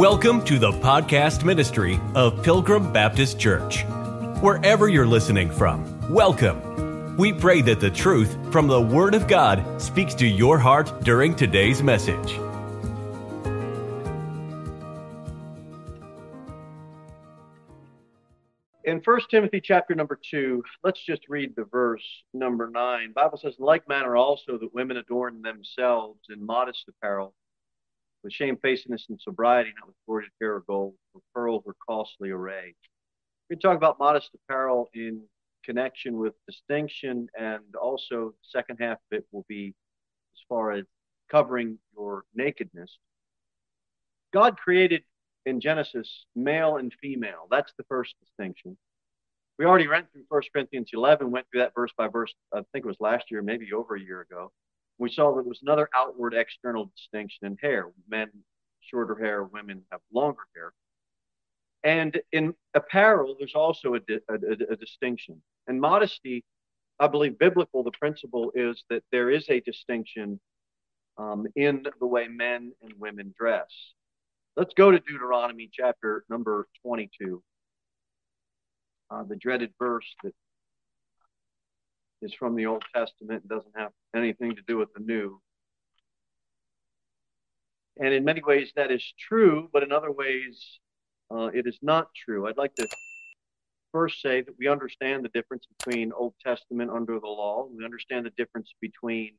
Welcome to the podcast ministry of Pilgrim Baptist Church. Wherever you're listening from, welcome. We pray that the truth from the Word of God speaks to your heart during today's message. in 1 timothy chapter number 2 let's just read the verse number 9 bible says in like manner also that women adorn themselves in modest apparel with shamefacedness and sobriety not with gorgeous hair or gold or pearls or costly array we talk about modest apparel in connection with distinction and also the second half of it will be as far as covering your nakedness god created in Genesis, male and female. That's the first distinction. We already went through 1 Corinthians 11, went through that verse by verse, I think it was last year, maybe over a year ago. We saw that there was another outward external distinction in hair. Men, shorter hair, women have longer hair. And in apparel, there's also a, a, a, a distinction. And modesty, I believe biblical, the principle is that there is a distinction um, in the way men and women dress. Let's go to Deuteronomy chapter number 22, uh, the dreaded verse that is from the Old Testament and doesn't have anything to do with the New. And in many ways, that is true, but in other ways, uh, it is not true. I'd like to first say that we understand the difference between Old Testament under the law. We understand the difference between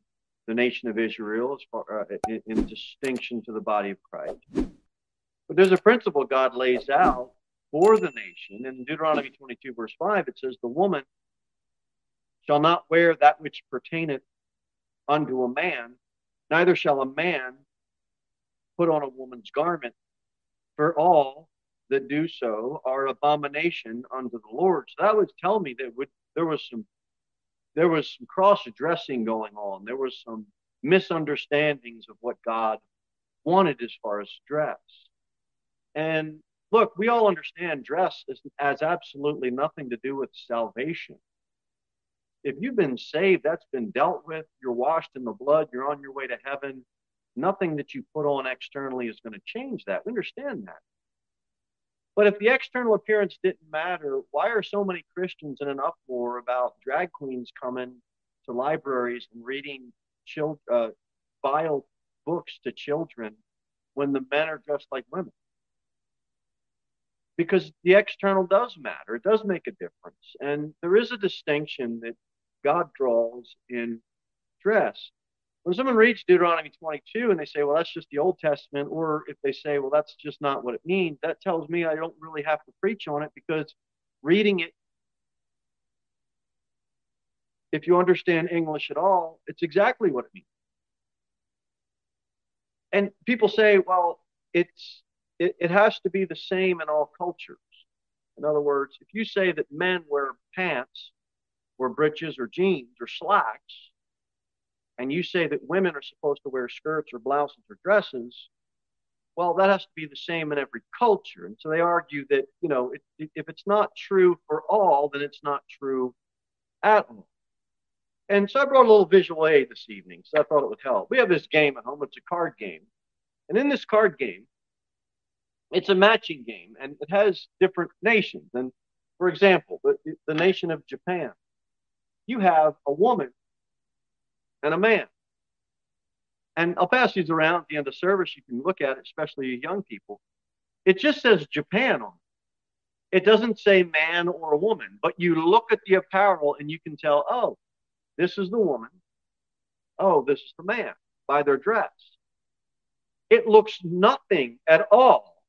the nation of Israel as far uh, in, in distinction to the body of Christ. But there's a principle God lays out for the nation. In Deuteronomy 22, verse 5, it says, The woman shall not wear that which pertaineth unto a man, neither shall a man put on a woman's garment, for all that do so are abomination unto the Lord. So that would tell me that would, there was some there was some cross dressing going on. There was some misunderstandings of what God wanted as far as dress. And look, we all understand dress is, has absolutely nothing to do with salvation. If you've been saved, that's been dealt with. You're washed in the blood. You're on your way to heaven. Nothing that you put on externally is going to change that. We understand that. But if the external appearance didn't matter, why are so many Christians in an uproar about drag queens coming to libraries and reading child, uh, vile books to children when the men are dressed like women? because the external does matter. It does make a difference. And there is a distinction that God draws in dress. When someone reads Deuteronomy 22 and they say, well, that's just the Old Testament, or if they say, well, that's just not what it means, that tells me I don't really have to preach on it because reading it, if you understand English at all, it's exactly what it means. And people say, well, it's it, it has to be the same in all cultures. In other words, if you say that men wear pants or breeches or jeans or slacks, and you say that women are supposed to wear skirts or blouses or dresses, well, that has to be the same in every culture. And so they argue that, you know, it, it, if it's not true for all, then it's not true at all. And so I brought a little visual aid this evening, so I thought it would help. We have this game at home, it's a card game. And in this card game, it's a matching game and it has different nations. And for example, the, the nation of Japan, you have a woman and a man. And I'll pass these around at the end of service. You can look at it, especially young people. It just says Japan on it. It doesn't say man or a woman, but you look at the apparel and you can tell, oh, this is the woman. Oh, this is the man by their dress. It looks nothing at all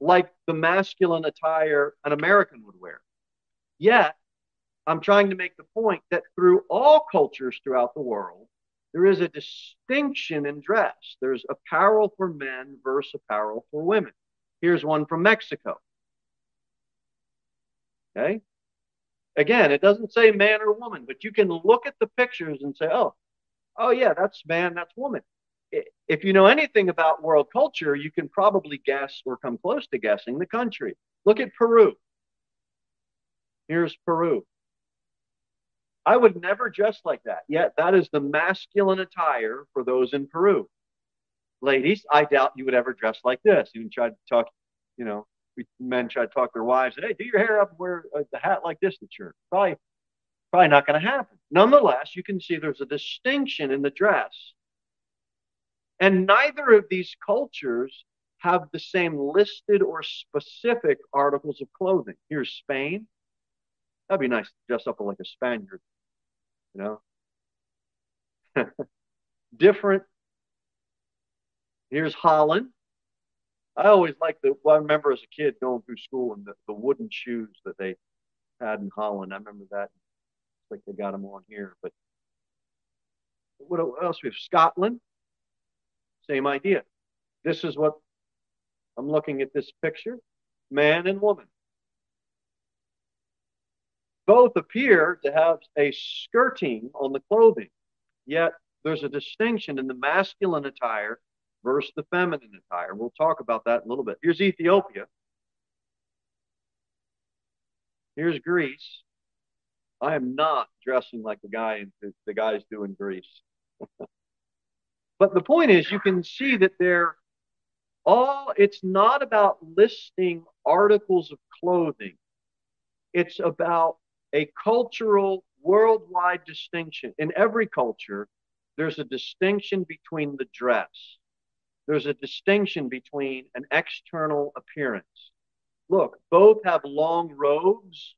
like the masculine attire an American would wear. Yet, I'm trying to make the point that through all cultures throughout the world, there is a distinction in dress. There's apparel for men versus apparel for women. Here's one from Mexico. Okay. Again, it doesn't say man or woman, but you can look at the pictures and say, oh, oh yeah, that's man, that's woman if you know anything about world culture, you can probably guess or come close to guessing the country. Look at Peru. Here's Peru. I would never dress like that. Yet that is the masculine attire for those in Peru. ladies, I doubt you would ever dress like this. Even try to talk, you know, men try to talk their wives, hey, do your hair up and wear uh, the hat like this to church. Probably, probably not going to happen. Nonetheless, you can see there's a distinction in the dress. And neither of these cultures have the same listed or specific articles of clothing. Here's Spain. That'd be nice to dress up like a Spaniard, you know. Different. Here's Holland. I always like the. Well, I remember as a kid going through school and the, the wooden shoes that they had in Holland. I remember that. It's like they got them on here. But what else? We have Scotland. Same idea. This is what I'm looking at this picture man and woman. Both appear to have a skirting on the clothing, yet there's a distinction in the masculine attire versus the feminine attire. We'll talk about that in a little bit. Here's Ethiopia. Here's Greece. I am not dressing like the guy in, the, guys do in Greece. but the point is, you can see that they're all, it's not about listing articles of clothing. It's about a cultural worldwide distinction. In every culture, there's a distinction between the dress. There's a distinction between an external appearance. Look, both have long robes.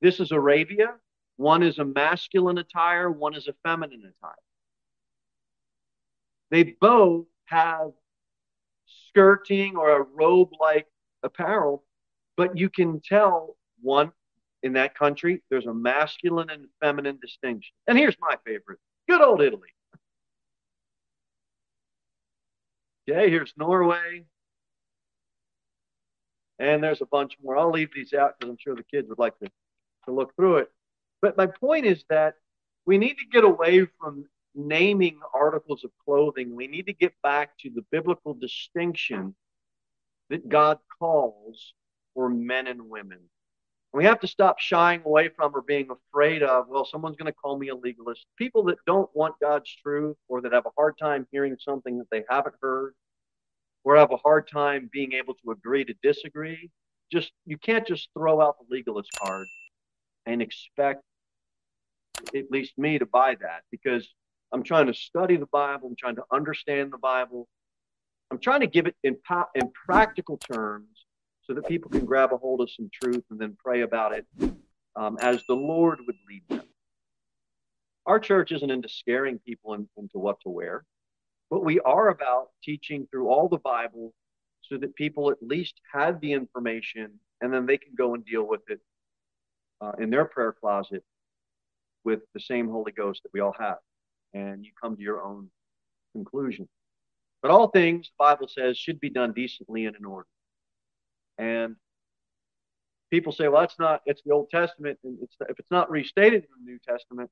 This is Arabia. One is a masculine attire, one is a feminine attire. They both have skirting or a robe like apparel, but you can tell one in that country, there's a masculine and feminine distinction. And here's my favorite good old Italy. Okay, here's Norway. And there's a bunch more. I'll leave these out because I'm sure the kids would like to, to look through it. But my point is that we need to get away from naming articles of clothing. We need to get back to the biblical distinction that God calls for men and women. We have to stop shying away from or being afraid of, well, someone's going to call me a legalist. People that don't want God's truth or that have a hard time hearing something that they haven't heard or have a hard time being able to agree to disagree, just you can't just throw out the legalist card and expect at least me to buy that because I'm trying to study the Bible, I'm trying to understand the Bible. I'm trying to give it in, in practical terms so that people can grab a hold of some truth and then pray about it um, as the Lord would lead them. Our church isn't into scaring people in, into what to wear, but we are about teaching through all the Bible so that people at least have the information and then they can go and deal with it uh, in their prayer closet with the same Holy Ghost that we all have. And you come to your own conclusion. But all things, the Bible says, should be done decently and in order. And people say, well, that's not, it's the Old Testament. And it's, if it's not restated in the New Testament,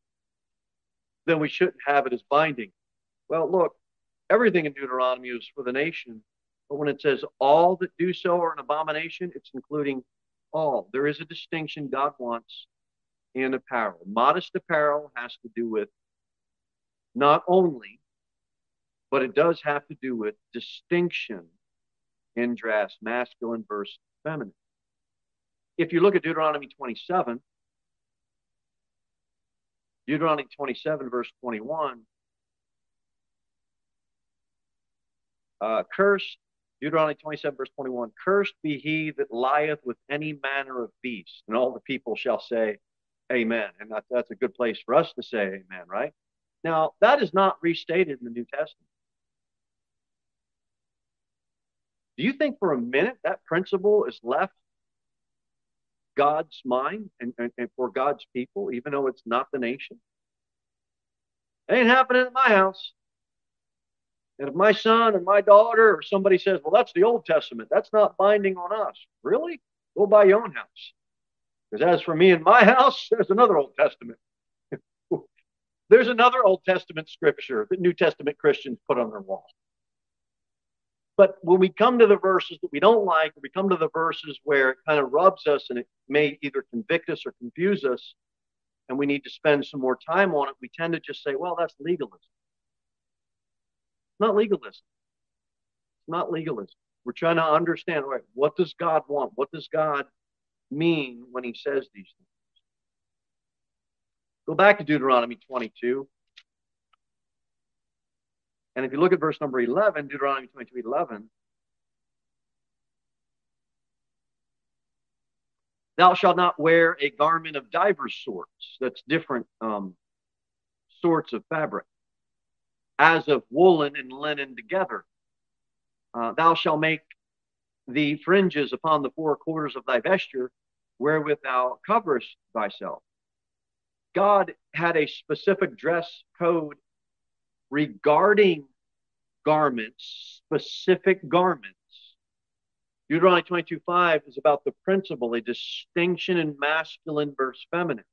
then we shouldn't have it as binding. Well, look, everything in Deuteronomy is for the nation. But when it says all that do so are an abomination, it's including all. There is a distinction God wants in apparel. Modest apparel has to do with not only, but it does have to do with distinction in dress, masculine versus feminine. If you look at Deuteronomy 27, Deuteronomy 27, verse 21, uh, cursed, Deuteronomy 27, verse 21, cursed be he that lieth with any manner of beast. And all the people shall say, Amen. And that, that's a good place for us to say amen, right? Now, that is not restated in the New Testament. Do you think for a minute that principle is left God's mind and, and, and, for God's people, even though it's not the nation? It ain't happening at my house. And if my son or my daughter or somebody says, well, that's the Old Testament, that's not binding on us. Really? Go buy your own house. Because as for me and my house, there's another Old Testament. there's another Old Testament scripture that New Testament Christians put on their wall. But when we come to the verses that we don't like, we come to the verses where it kind of rubs us and it may either convict us or confuse us, and we need to spend some more time on it, we tend to just say, well, that's legalism. Not legalism. It's not legalism. We're trying to understand, right, what does God want? What does God mean when he says these things? Go back to Deuteronomy 22. And if you look at verse number 11, Deuteronomy 22 11, thou shalt not wear a garment of divers sorts, that's different um, sorts of fabric, as of woolen and linen together. Uh, thou shalt make the fringes upon the four quarters of thy vesture, wherewith thou coverest thyself. God had a specific dress code regarding garments, specific garments. Deuteronomy 22 5 is about the principle, a distinction in masculine versus feminine.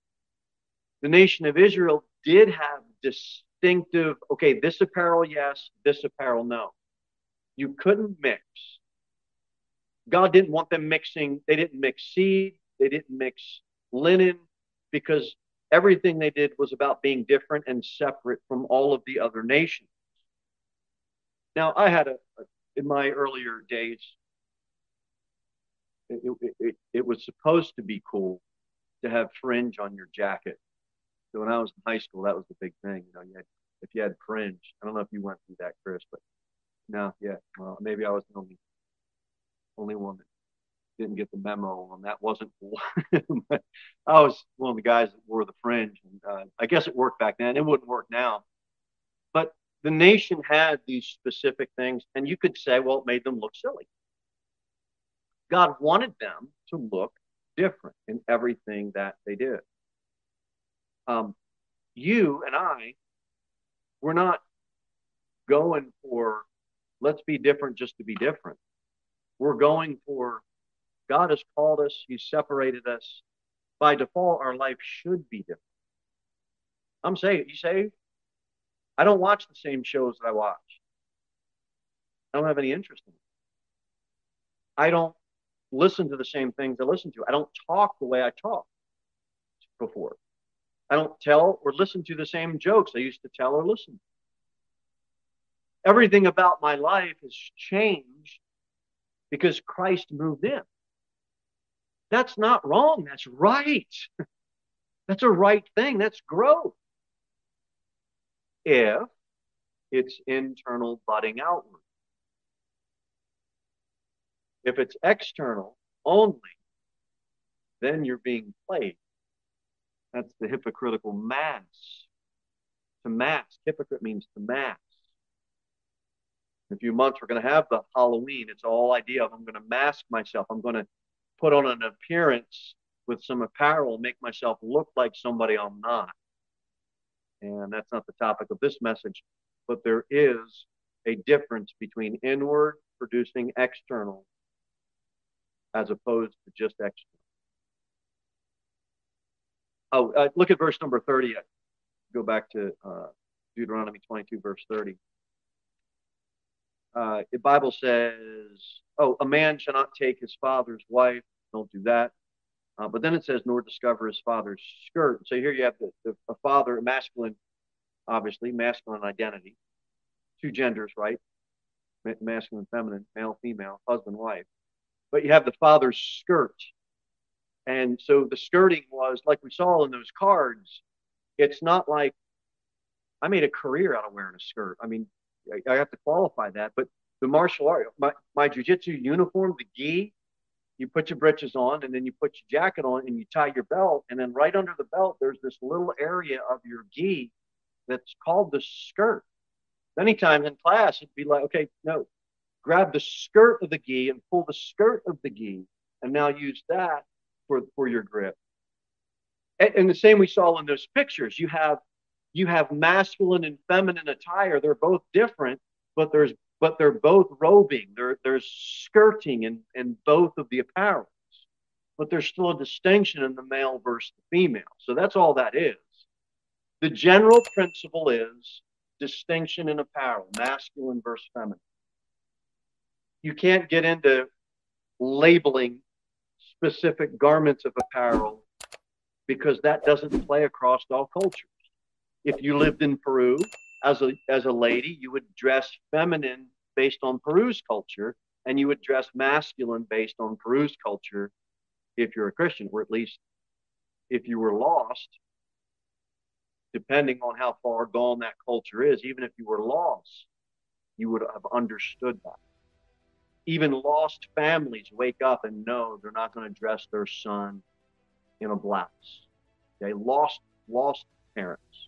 The nation of Israel did have distinctive, okay, this apparel, yes, this apparel, no. You couldn't mix. God didn't want them mixing, they didn't mix seed, they didn't mix linen, because everything they did was about being different and separate from all of the other nations. Now, I had a, a in my earlier days, it, it, it, it, was supposed to be cool to have fringe on your jacket. So when I was in high school, that was the big thing. You know, you had, if you had fringe, I don't know if you went through that, Chris, but no, yeah, well, maybe I was the only only that didn't get the memo on that wasn't cool. I was one of the guys that wore the fringe, and uh, I guess it worked back then. It wouldn't work now. But the nation had these specific things, and you could say, well, it made them look silly. God wanted them to look different in everything that they did. Um, you and I, we're not going for let's be different just to be different. We're going for God has called us, He's separated us. By default, our life should be different. I'm saying, you say, I don't watch the same shows that I watch. I don't have any interest in it. I don't listen to the same things I listen to. I don't talk the way I talked before. I don't tell or listen to the same jokes I used to tell or listen. to Everything about my life has changed because Christ moved in. That's not wrong. That's right. That's a right thing. That's growth. If it's internal budding outward. If it's external only, then you're being played. That's the hypocritical mass. To mask. Hypocrite means to mask. In a few months, we're going to have the Halloween. It's all idea of I'm going to mask myself. I'm going to put on an appearance with some apparel, make myself look like somebody I'm not. And that's not the topic of this message, but there is a difference between inward producing external as opposed to just external. Oh, uh, look at verse number 30. Go back to uh, Deuteronomy 22, verse 30. Uh, the Bible says, oh, a man shall not take his father's wife. Don't do that. Uh, but then it says, nor discover his father's skirt. So here you have the, the a father, a masculine, obviously, masculine identity. Two genders, right? Masculine, feminine, male, female, husband, wife. But you have the father's skirt. And so the skirting was, like we saw in those cards, it's not like I made a career out of wearing a skirt. I mean, I, I have to qualify that. But the martial art, my, my jujitsu uniform, the gi, you put your breeches on and then you put your jacket on and you tie your belt. And then right under the belt, there's this little area of your gi that's called the skirt. Many times in class, it'd be like, okay, no, grab the skirt of the gi and pull the skirt of the gi and now use that for, for your grip. And, and the same we saw in those pictures. You have you have masculine and feminine attire. They're both different, but there's but they're both robing. There, there's skirting in, in both of the apparels, but there's still a distinction in the male versus the female. So that's all that is. The general principle is distinction in apparel, masculine versus feminine. You can't get into labeling specific garments of apparel because that doesn't play across all cultures. If you lived in Peru as a as a lady, you would dress feminine based on Peru's culture, and you would dress masculine based on Peru's culture if you're a Christian, or at least if you were lost, depending on how far gone that culture is, even if you were lost, you would have understood that. Even lost families wake up and know they're not going to dress their son in a blouse. Okay, lost lost parents